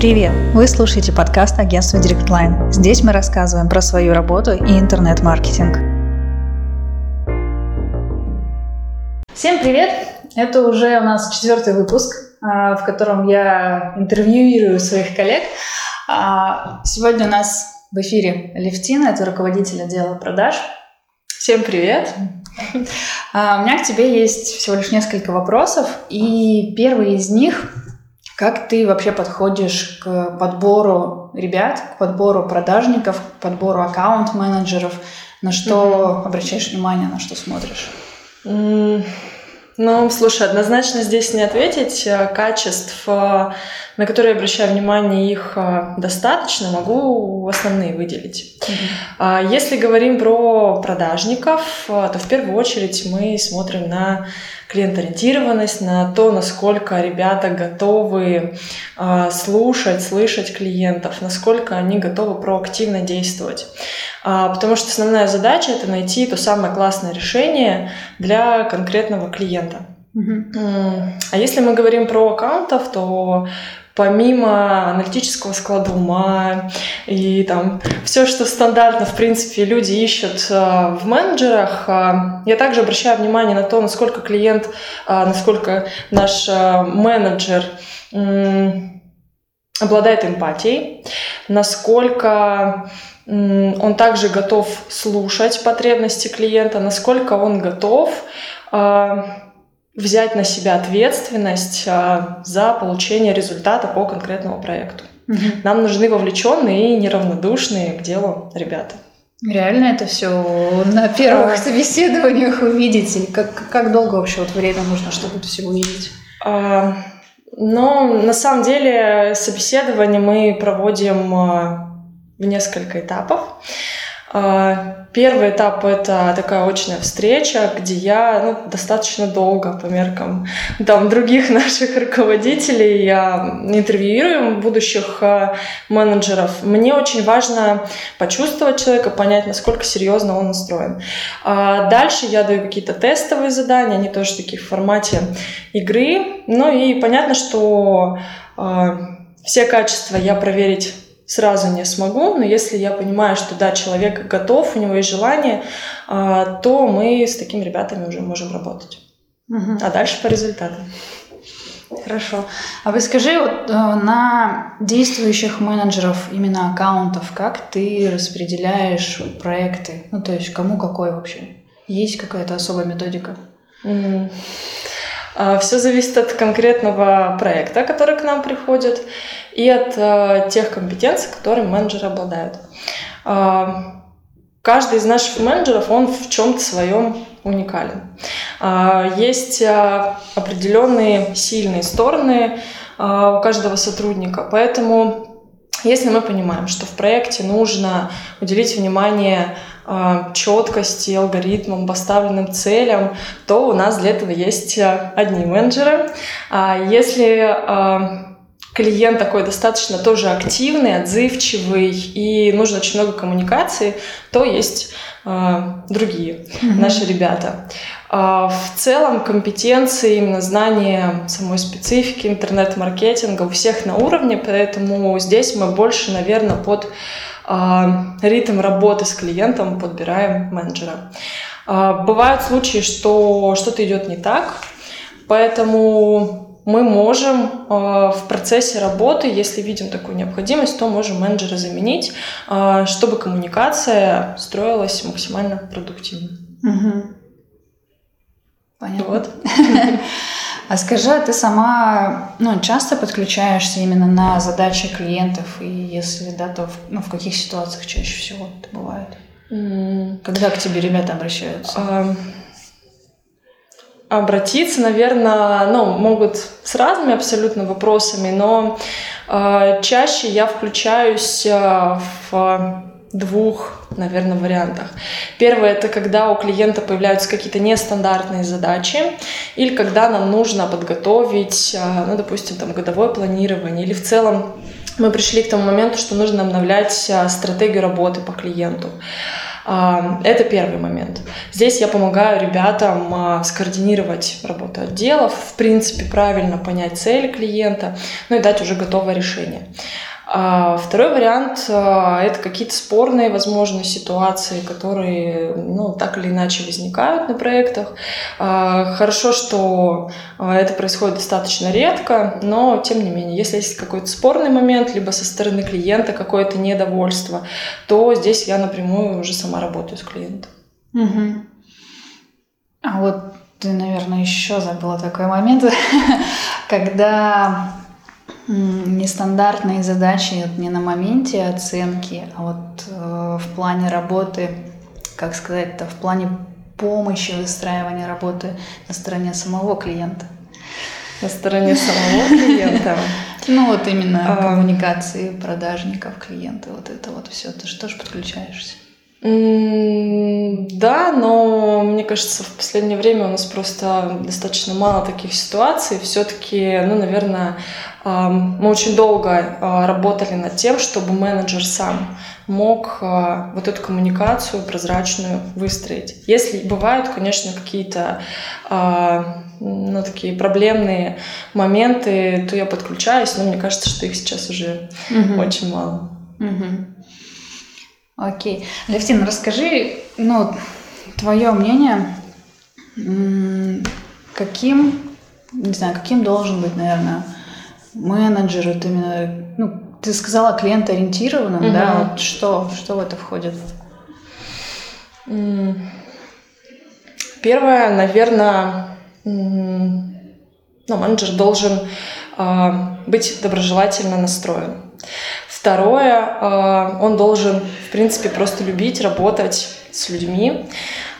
Привет! Вы слушаете подкаст агентства DirectLine. Здесь мы рассказываем про свою работу и интернет-маркетинг. Всем привет! Это уже у нас четвертый выпуск, а, в котором я интервьюирую своих коллег. А, сегодня у нас в эфире Левтина, это руководитель отдела продаж. Всем привет! А, у меня к тебе есть всего лишь несколько вопросов, и первый из них как ты вообще подходишь к подбору ребят, к подбору продажников, к подбору аккаунт-менеджеров? На что mm-hmm. обращаешь внимание, на что смотришь? Mm, ну, слушай, однозначно здесь не ответить. Э, качеств, э, на которые я обращаю внимание, их э, достаточно. Могу основные выделить. Mm-hmm. Если говорим про продажников, то в первую очередь мы смотрим на клиент-ориентированность, на то, насколько ребята готовы э, слушать, слышать клиентов, насколько они готовы проактивно действовать. А, потому что основная задача это найти то самое классное решение для конкретного клиента. Uh-huh. А если мы говорим про аккаунтов, то помимо аналитического склада ума и там все, что стандартно, в принципе, люди ищут э, в менеджерах, э, я также обращаю внимание на то, насколько клиент, э, насколько наш менеджер обладает эмпатией, насколько он также готов слушать потребности клиента, насколько он готов взять на себя ответственность а, за получение результата по конкретному проекту. Угу. Нам нужны вовлеченные и неравнодушные к делу ребята. Реально это все на первых а... собеседованиях увидеть? Или как, как долго вообще вот время нужно, чтобы это все увидеть? А, ну, на самом деле собеседование мы проводим а, в несколько этапов. А, первый этап — это такая очная встреча, где я ну, достаточно долго по меркам там, других наших руководителей я интервьюируем будущих а, менеджеров. Мне очень важно почувствовать человека, понять, насколько серьезно он настроен. А дальше я даю какие-то тестовые задания, они тоже такие в формате игры. Ну и понятно, что все качества я проверить сразу не смогу, но если я понимаю, что да, человек готов, у него есть желание, а, то мы с такими ребятами уже можем работать. Угу. А дальше по результатам. Хорошо. А вы скажи, вот, э, на действующих менеджеров именно аккаунтов, как ты распределяешь проекты? Ну, то есть кому какой вообще? Есть какая-то особая методика? Mm. Все зависит от конкретного проекта, который к нам приходит и от э, тех компетенций, которыми менеджеры обладают. Э, каждый из наших менеджеров, он в чем-то своем уникален. Есть определенные сильные стороны у каждого сотрудника, поэтому если мы понимаем, что в проекте нужно уделить внимание э, четкости, алгоритмам, поставленным целям, то у нас для этого есть э, одни менеджеры. А если клиент такой достаточно тоже активный, отзывчивый и нужно очень много коммуникации, то есть э, другие mm-hmm. наши ребята. Э, в целом компетенции, именно знания самой специфики интернет-маркетинга у всех на уровне, поэтому здесь мы больше, наверное, под э, ритм работы с клиентом подбираем менеджера. Э, бывают случаи, что что-то идет не так, поэтому мы можем в процессе работы, если видим такую необходимость, то можем менеджера заменить, чтобы коммуникация строилась максимально продуктивно. Угу. Понятно. Вот. А скажи, а ты сама ну, часто подключаешься именно на задачи клиентов? И если да, то в, ну, в каких ситуациях чаще всего это бывает? Mm. Когда к тебе ребята обращаются? Um обратиться, наверное, ну, могут с разными абсолютно вопросами, но э, чаще я включаюсь э, в двух, наверное, вариантах. Первое – это когда у клиента появляются какие-то нестандартные задачи, или когда нам нужно подготовить, э, ну, допустим, там, годовое планирование, или в целом мы пришли к тому моменту, что нужно обновлять э, стратегию работы по клиенту. А, это первый момент. Здесь я помогаю ребятам а, скоординировать работу отделов, в принципе, правильно понять цель клиента, ну и дать уже готовое решение. А второй вариант а, – это какие-то спорные, возможно, ситуации, которые ну, так или иначе возникают на проектах. А, хорошо, что это происходит достаточно редко, но тем не менее, если есть какой-то спорный момент, либо со стороны клиента какое-то недовольство, то здесь я напрямую уже сама работаю с клиентом. Угу. А вот ты, наверное, еще забыла такой момент, когда нестандартные задачи не на моменте оценки, а вот э, в плане работы, как сказать-то, в плане помощи выстраивания работы на стороне самого клиента. На стороне самого клиента. Ну вот именно коммуникации продажников, клиента, вот это вот все. Ты что же подключаешься? Да, но мне кажется, в последнее время у нас просто достаточно мало таких ситуаций. Все-таки, ну, наверное, мы очень долго а, работали над тем, чтобы менеджер сам мог а, вот эту коммуникацию прозрачную выстроить. Если бывают, конечно, какие-то а, ну, такие проблемные моменты, то я подключаюсь, но мне кажется, что их сейчас уже угу. очень мало. Угу. Окей. Левтин, расскажи, ну, твое мнение, каким, не знаю, каким должен быть, наверное, менеджер, вот именно, ну, ты сказала клиент-ориентированным, угу. да, вот что, что в это входит? Первое, наверное, ну, менеджер должен э, быть доброжелательно настроен. Второе, э, он должен, в принципе, просто любить работать с людьми.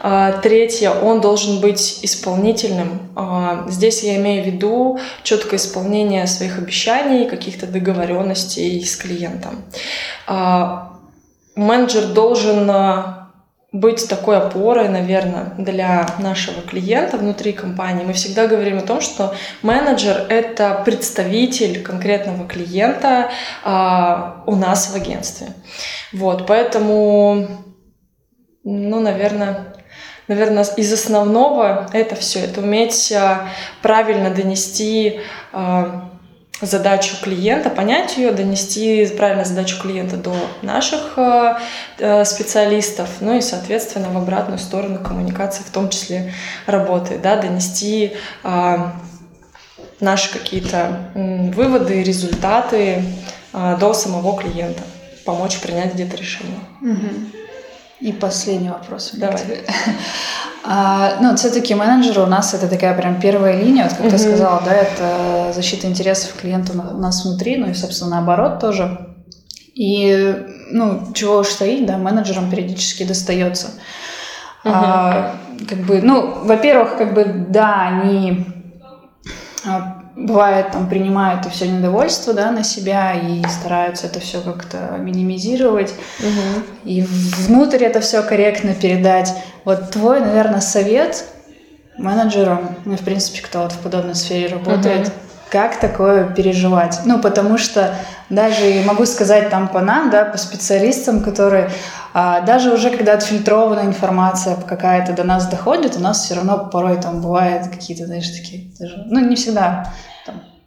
А, третье, он должен быть исполнительным. А, здесь я имею в виду четкое исполнение своих обещаний, каких-то договоренностей с клиентом. Менеджер должен быть такой опорой, наверное, для нашего клиента внутри компании. Мы всегда говорим о том, что менеджер — это представитель конкретного клиента а, у нас в агентстве. Вот, поэтому, ну, наверное, наверное, из основного это все. Это уметь а, правильно донести а, задачу клиента, понять ее, донести правильно задачу клиента до наших а, специалистов, ну и, соответственно, в обратную сторону коммуникации в том числе работает, да, донести наши какие-то выводы, результаты до самого клиента, помочь принять где-то решение. Угу. И последний вопрос. Давай. А, ну, все-таки менеджеры у нас это такая прям первая линия, вот как угу. ты сказала, да, это защита интересов клиента у нас внутри, ну и, собственно, наоборот тоже. И, ну, чего уж стоить, да, менеджерам периодически достается. Угу. А, как бы, ну, во-первых, как бы, да, они а, бывает, там, принимают и все недовольство, да, на себя и стараются это все как-то минимизировать. Угу. И внутрь это все корректно передать. Вот твой, наверное, совет менеджерам, ну, в принципе, кто вот в подобной сфере работает, угу. Как такое переживать? Ну, потому что даже могу сказать там по нам, да, по специалистам, которые а, даже уже когда отфильтрованная информация какая-то до нас доходит, у нас все равно порой там бывают какие-то, знаешь, такие, даже, ну, не всегда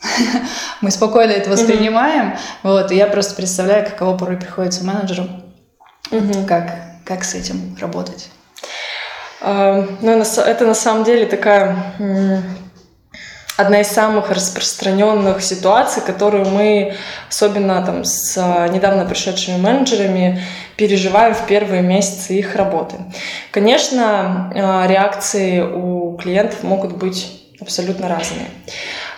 мы спокойно это воспринимаем. Вот, и я просто представляю, каково порой приходится менеджеру, как, как с этим работать. А, ну, это на самом деле такая одна из самых распространенных ситуаций, которую мы, особенно там с а, недавно пришедшими менеджерами, переживаем в первые месяцы их работы. Конечно, а, реакции у клиентов могут быть абсолютно разные.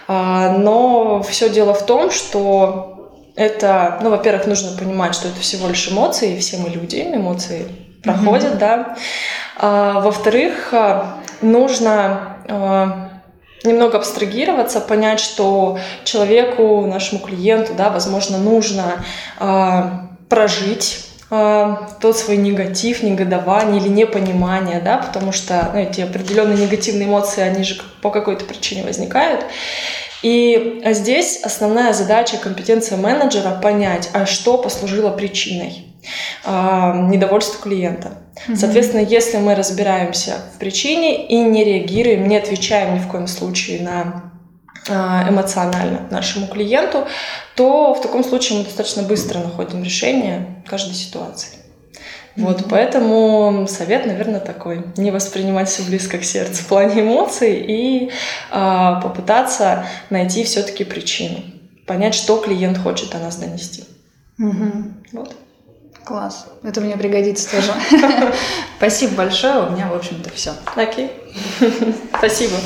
А, но все дело в том, что это, ну, во-первых, нужно понимать, что это всего лишь эмоции, все мы люди, эмоции проходят, mm-hmm. да. А, во-вторых, нужно немного абстрагироваться, понять, что человеку, нашему клиенту, да, возможно, нужно а, прожить тот свой негатив, негодование или непонимание, да, потому что ну, эти определенные негативные эмоции, они же по какой-то причине возникают. И здесь основная задача компетенция менеджера понять, а что послужило причиной. А, недовольство клиента. Соответственно, если мы разбираемся в причине и не реагируем, не отвечаем ни в коем случае на а, эмоционально нашему клиенту, то в таком случае мы достаточно быстро находим решение каждой ситуации. Вот, mm-hmm. поэтому совет, наверное, такой: не воспринимать все близко к сердцу в плане эмоций и э, попытаться найти все-таки причину, понять, что клиент хочет о нас донести. Mm-hmm. Вот. Класс. Это мне пригодится тоже. Спасибо большое. У меня, в общем-то, все. Окей. Спасибо.